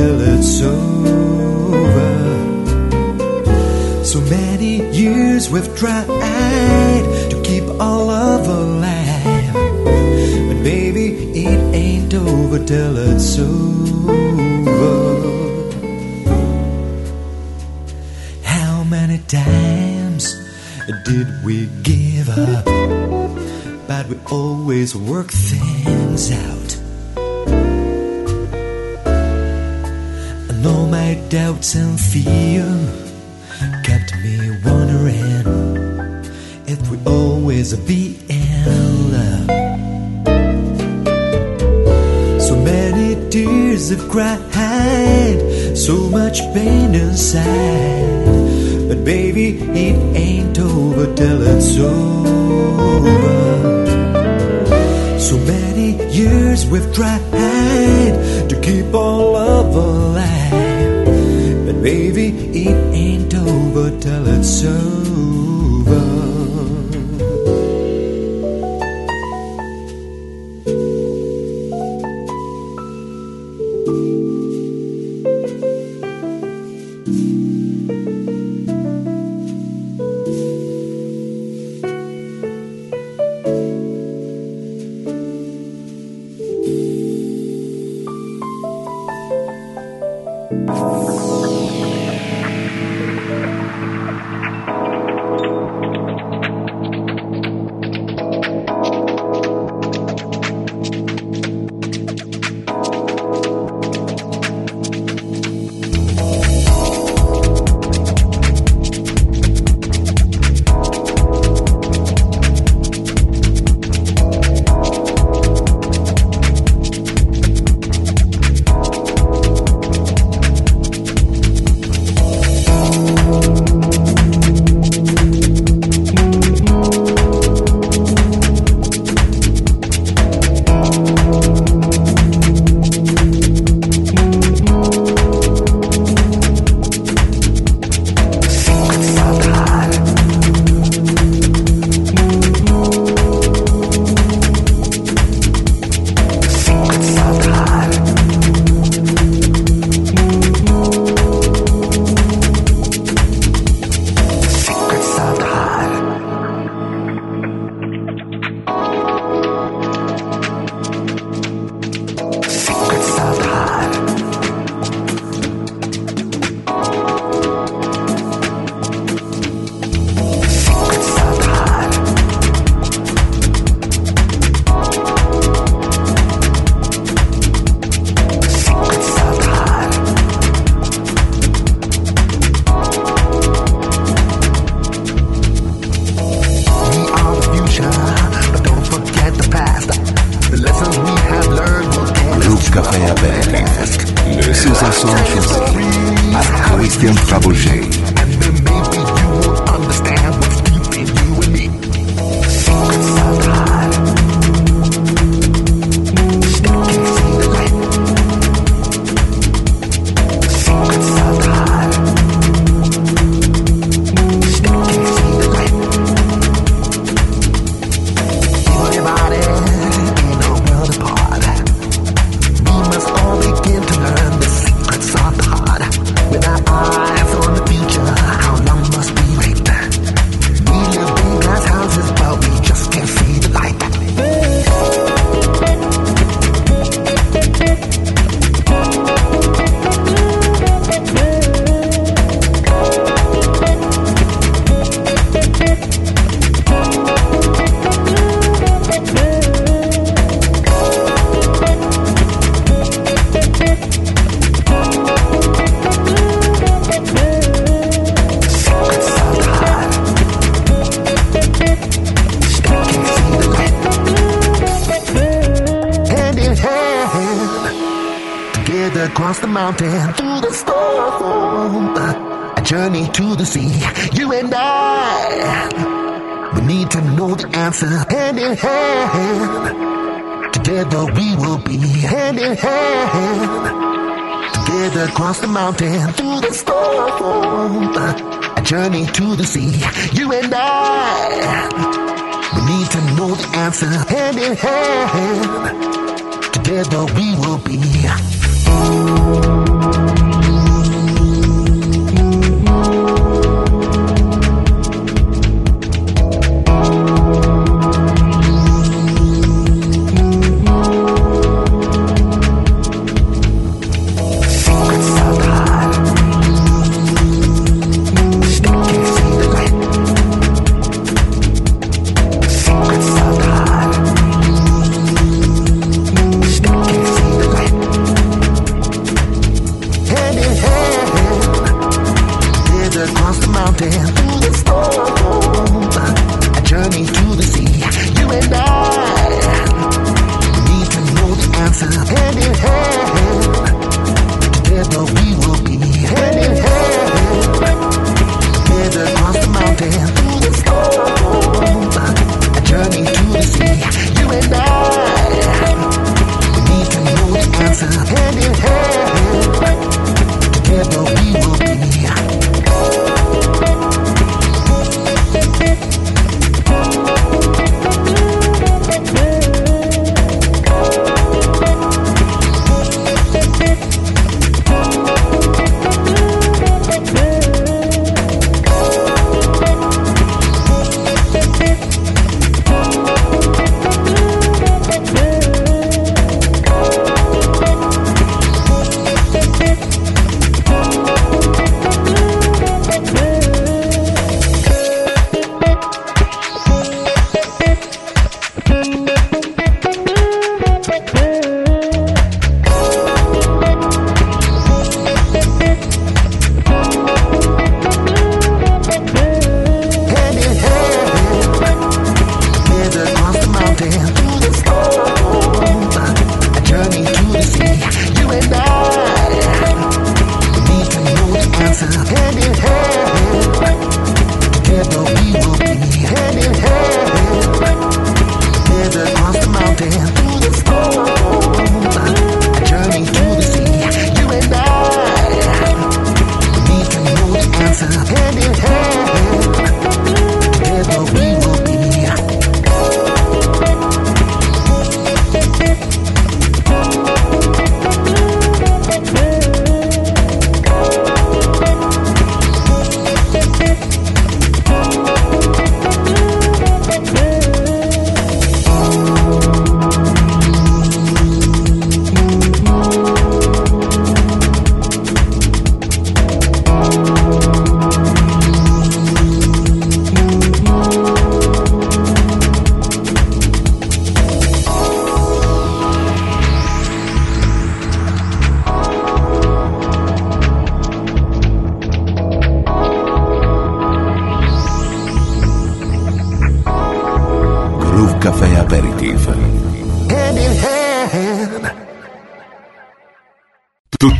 till it's over. So many years we've tried to keep our love alive, but baby, it ain't over till it's over. How many times did we give up? But we always work things out my doubts and fear kept me wondering if we always be in love. So many tears have cried, so much pain inside. But baby, it ain't over till it's over. So many years we've tried to keep all love. Baby, it ain't over till it's over.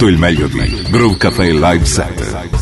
Tutto il meglio Groove Café Live Set.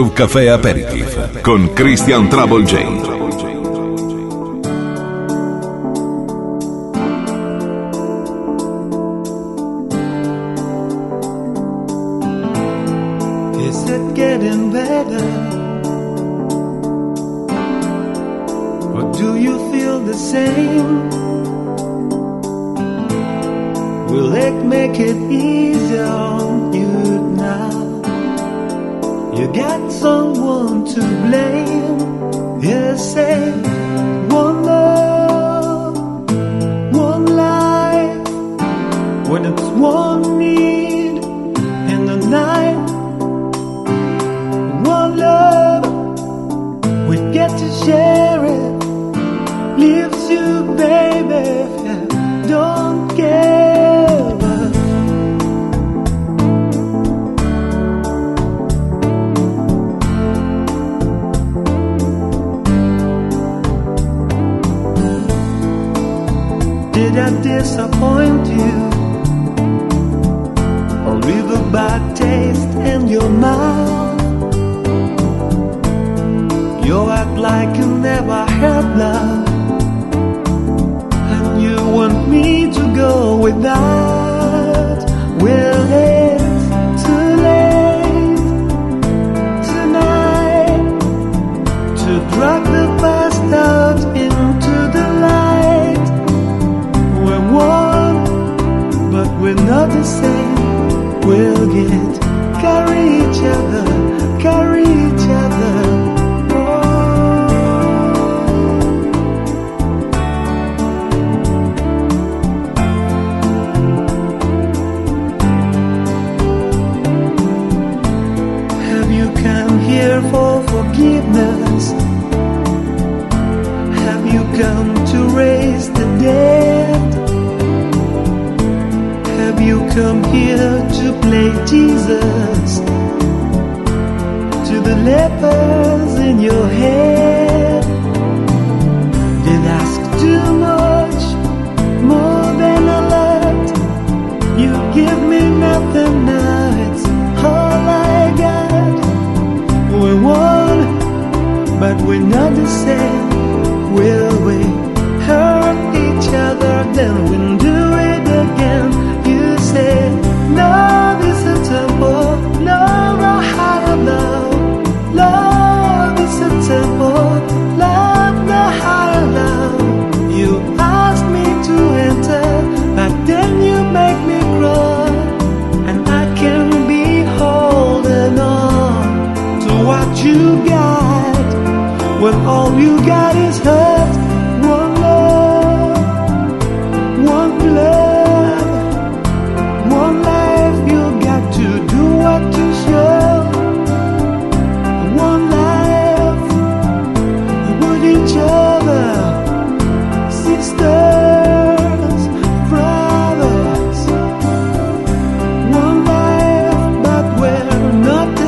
Brew Café Aperitif con Christian Trouble J. Will it make it easier? to blame.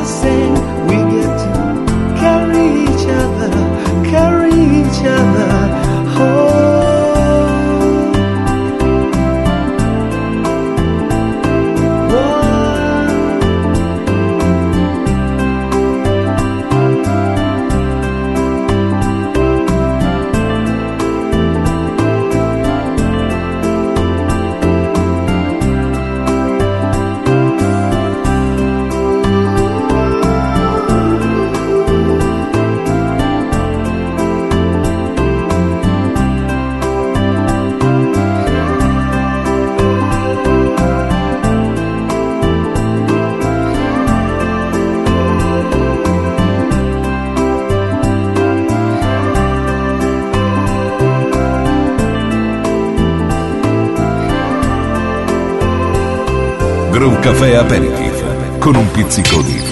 Say. Caffè aperitivo con un pizzico di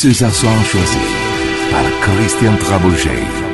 César Soir choisi par Christian Trabouget.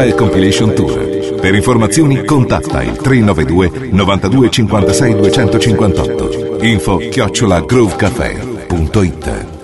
Café Compilation Tour. Per informazioni contatta il 392 92 56 258. Info chiocciola groovecafé.it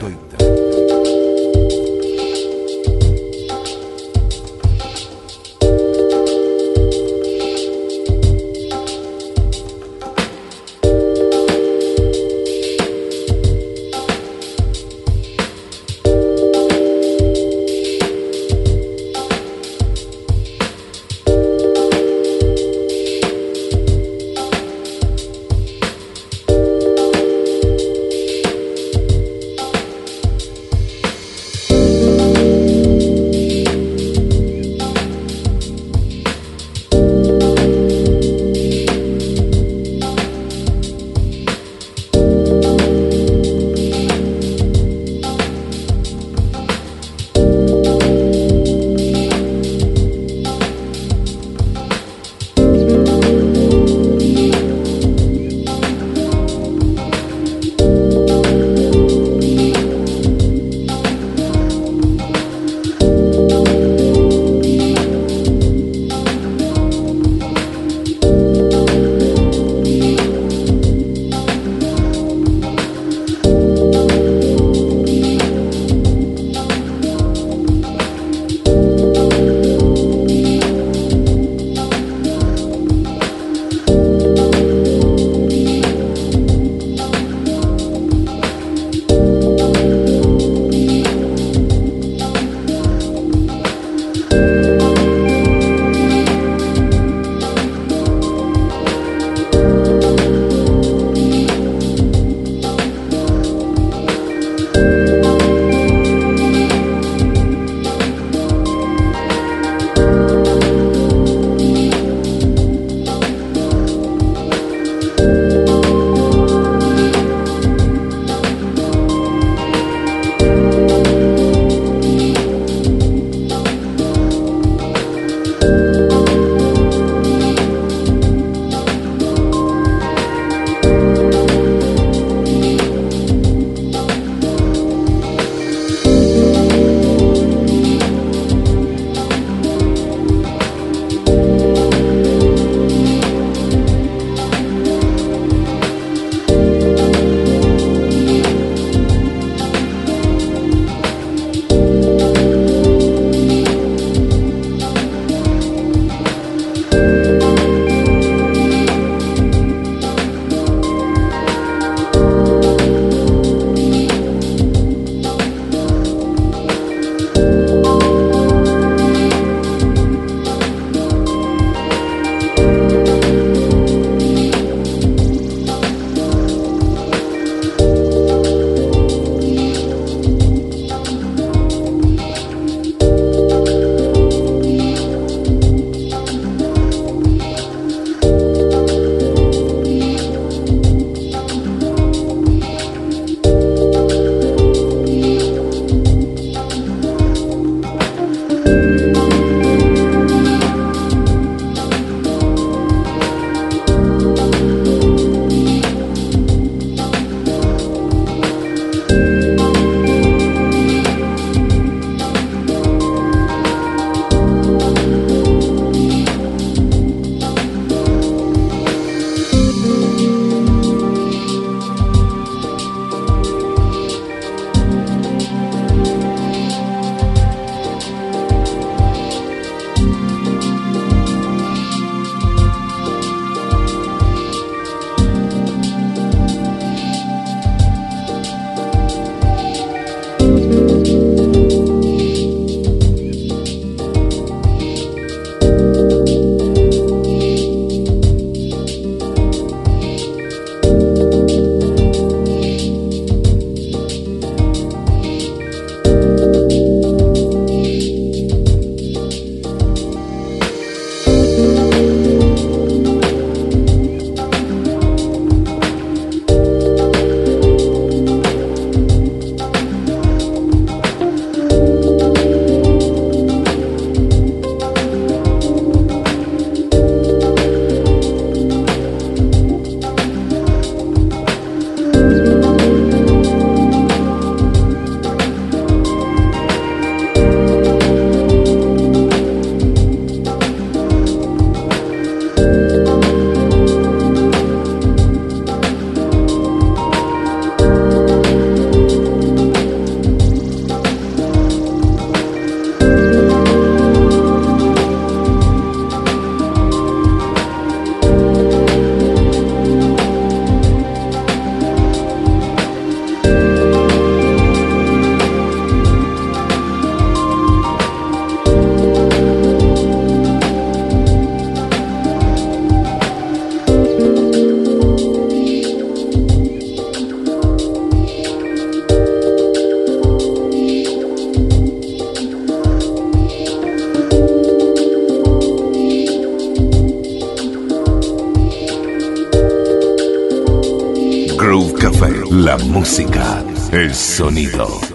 Música, el sonido.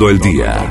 Todo el día,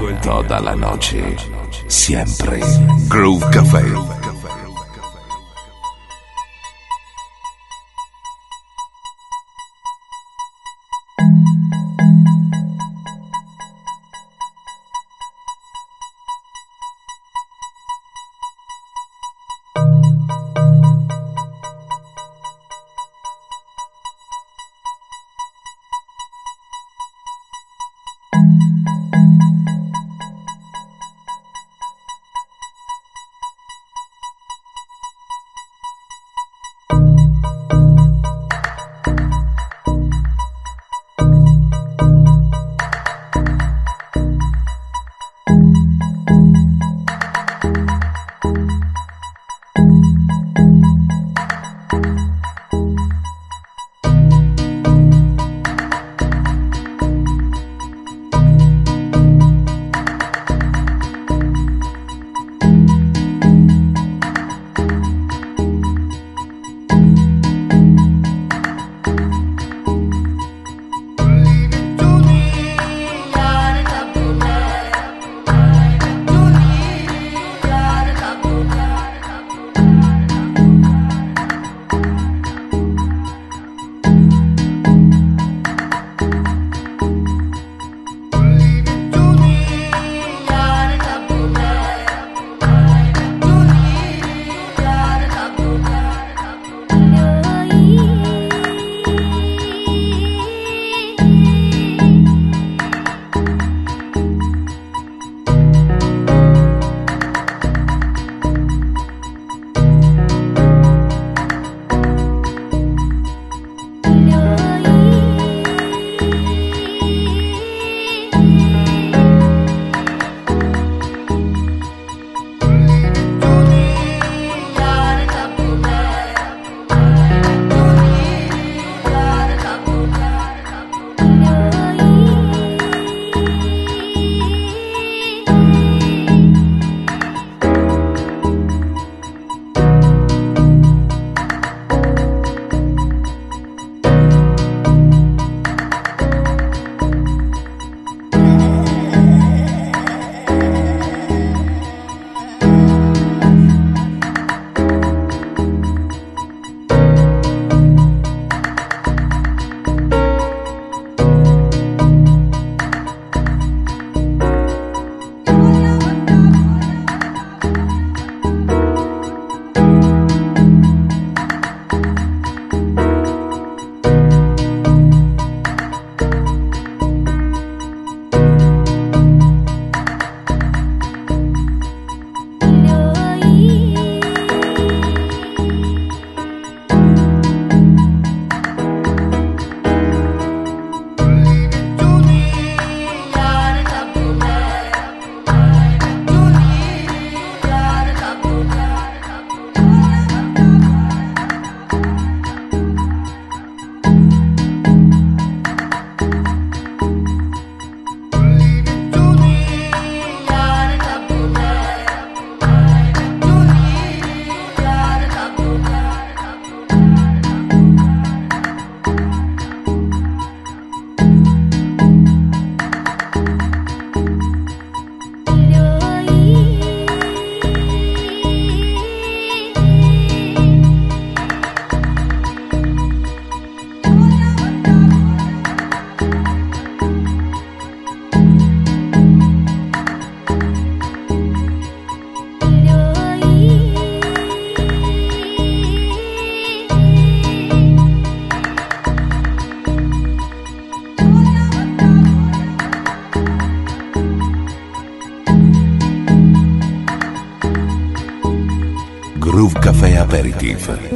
Tiefe.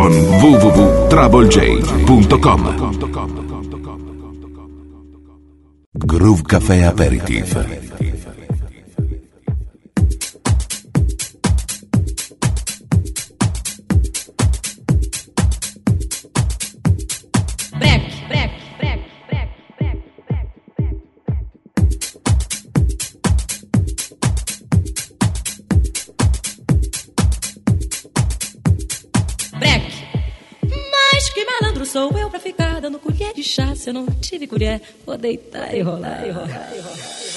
con www.troublej.com Groove Café Aperitif. se eu não tive colher, vou deitar e rolar e rolar e rolar.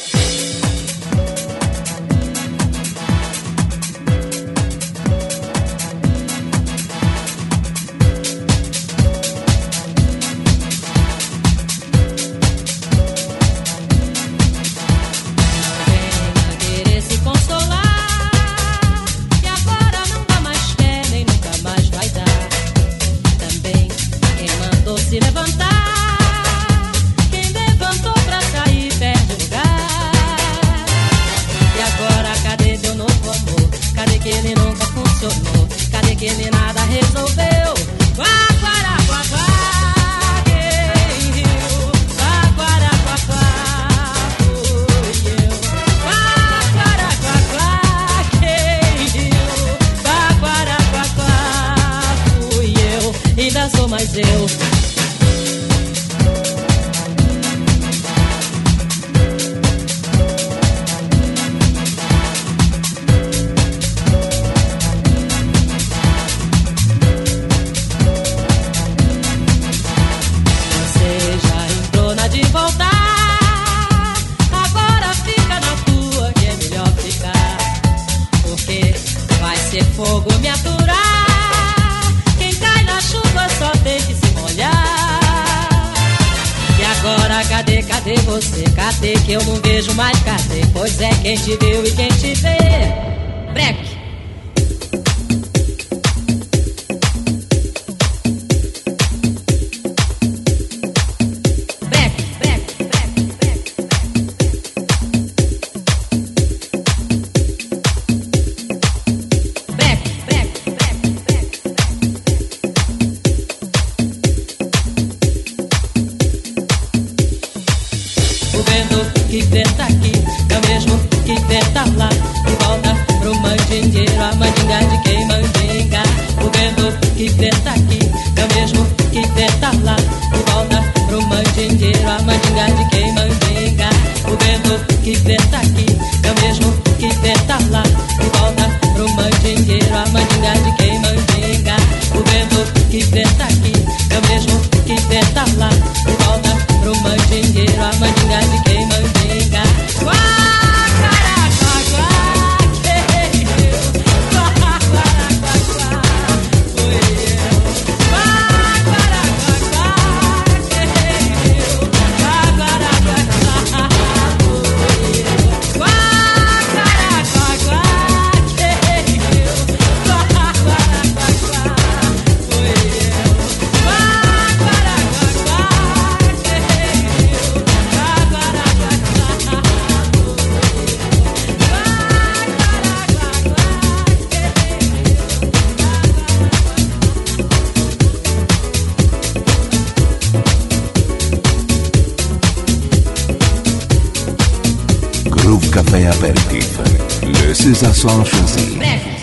Solution Fusée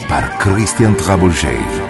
par Christian Trabouchet.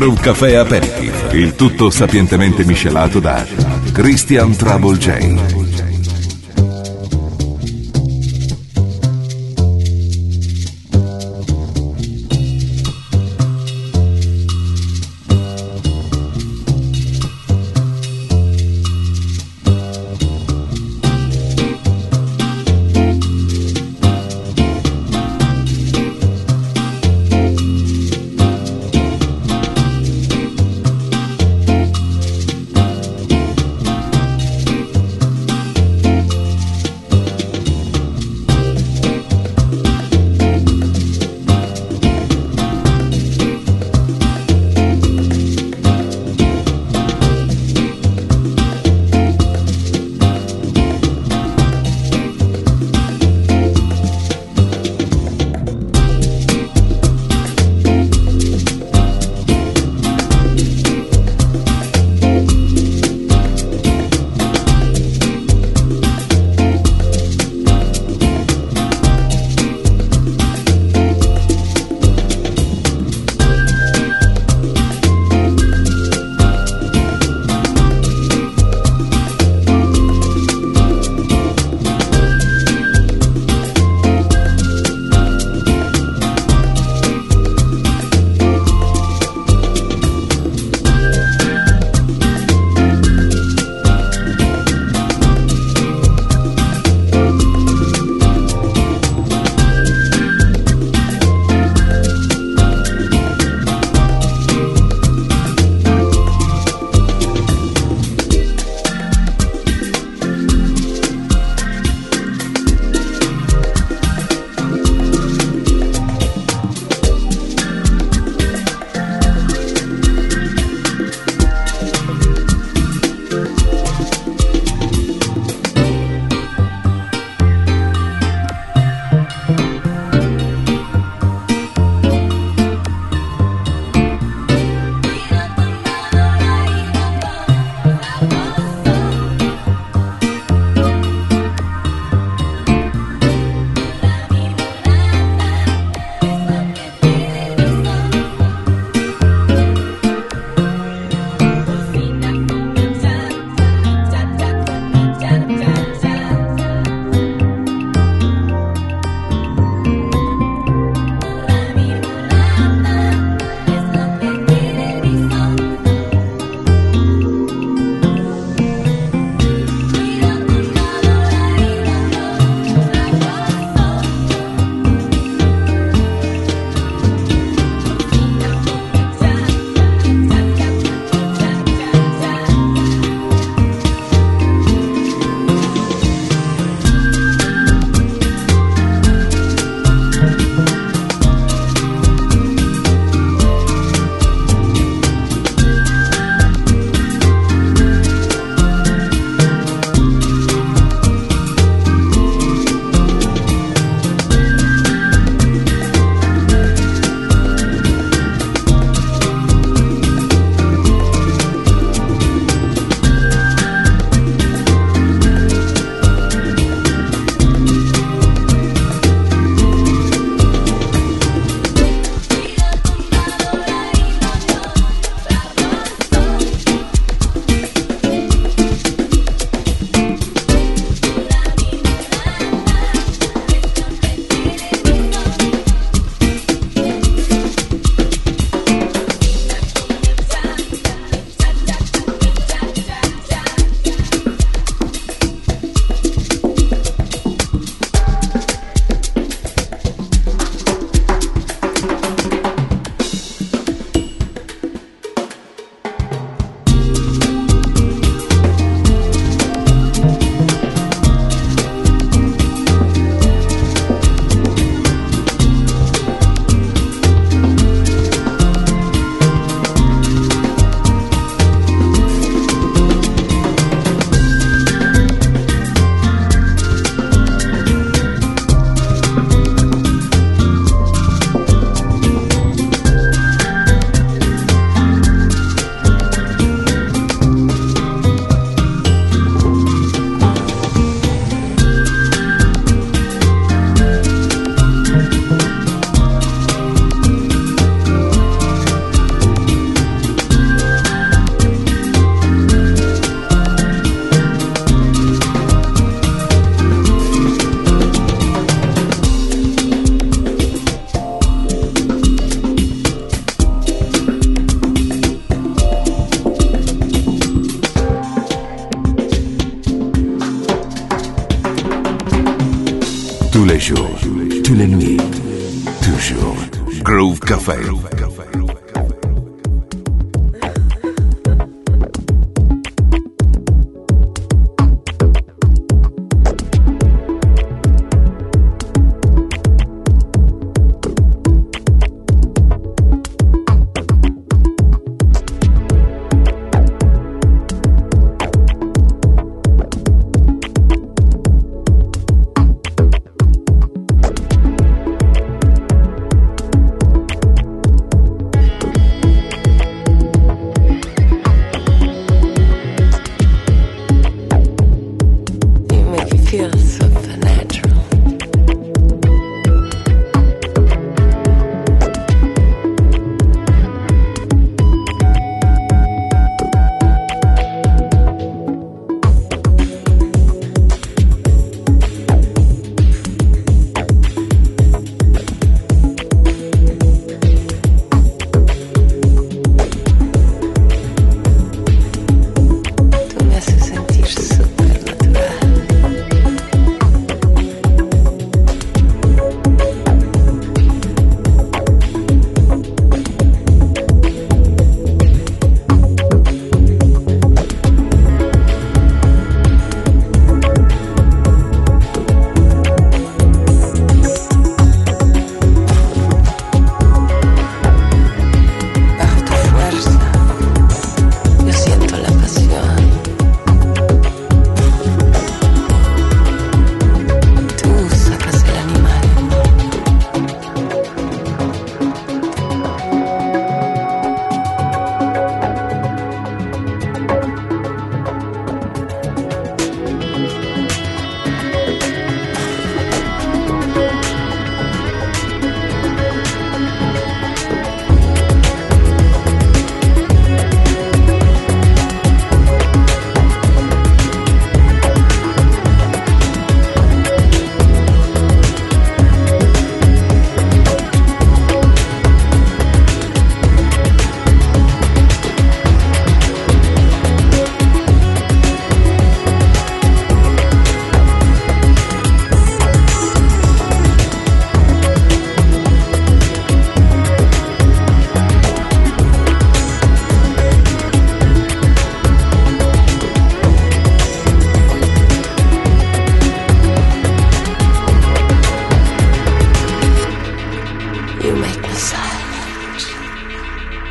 Groove Café Aperitif, il tutto sapientemente miscelato da Christian Trouble J. quarta-feira.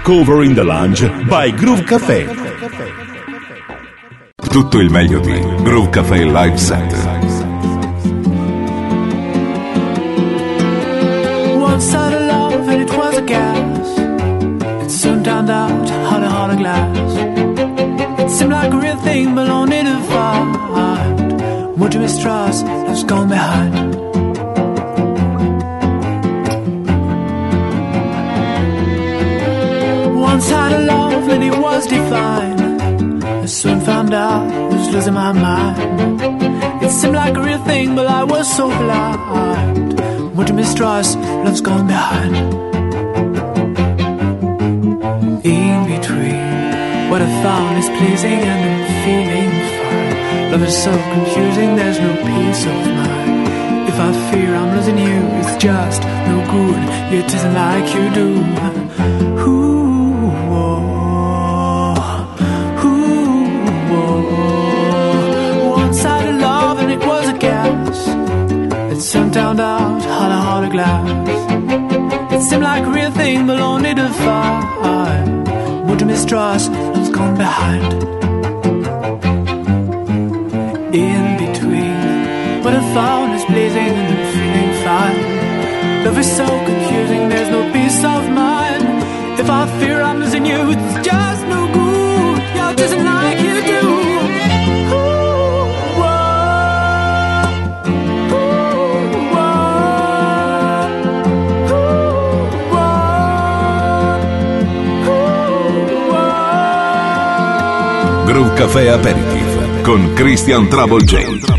Cover in the Lounge by Groove Café. Tutto il meglio di Groove Café Live Set. One side of love and it was a gas. It soon turned out harder, harder glass. It seemed like a real thing, but only to find. What you mistrust has gone behind. One side of love was defined. I soon found out I was losing my mind. It seemed like a real thing, but I was so blind. What you mistrust, love's gone behind. In between, what I found is pleasing and I'm feeling fine. Love is so confusing, there's no peace of mind. If I fear I'm losing you, it's just no good. It isn't like you do. It seemed like a real thing, but only to find what mistrust has gone behind. In between, what I found is pleasing and I'm feeling fine. Love is so confusing, there's no peace of mind. If I fear I'm losing you, it's just Caffè Aperitif con Christian Travolgente.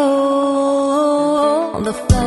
On the floor.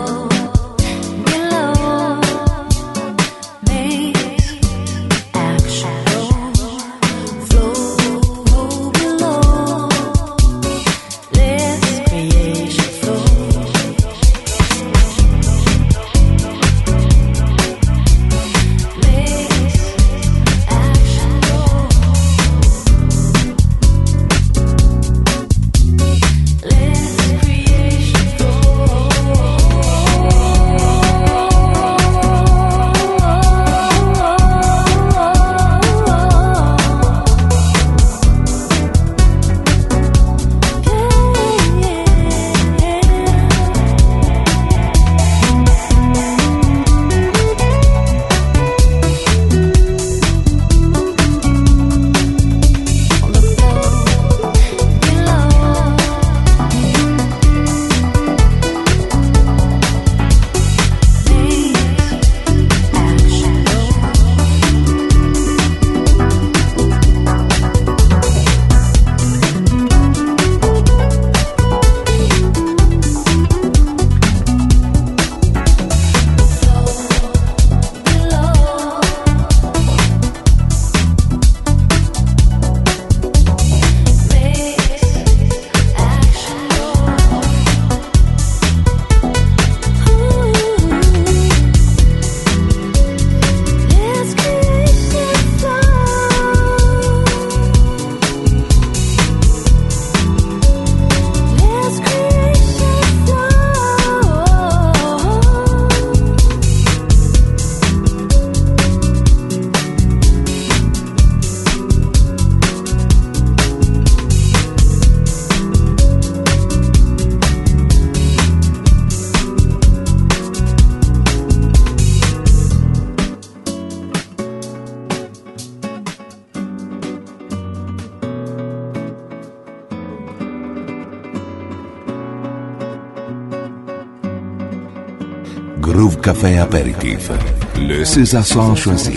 café apéritif. Le César sans choisi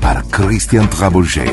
par Christian Trabouget.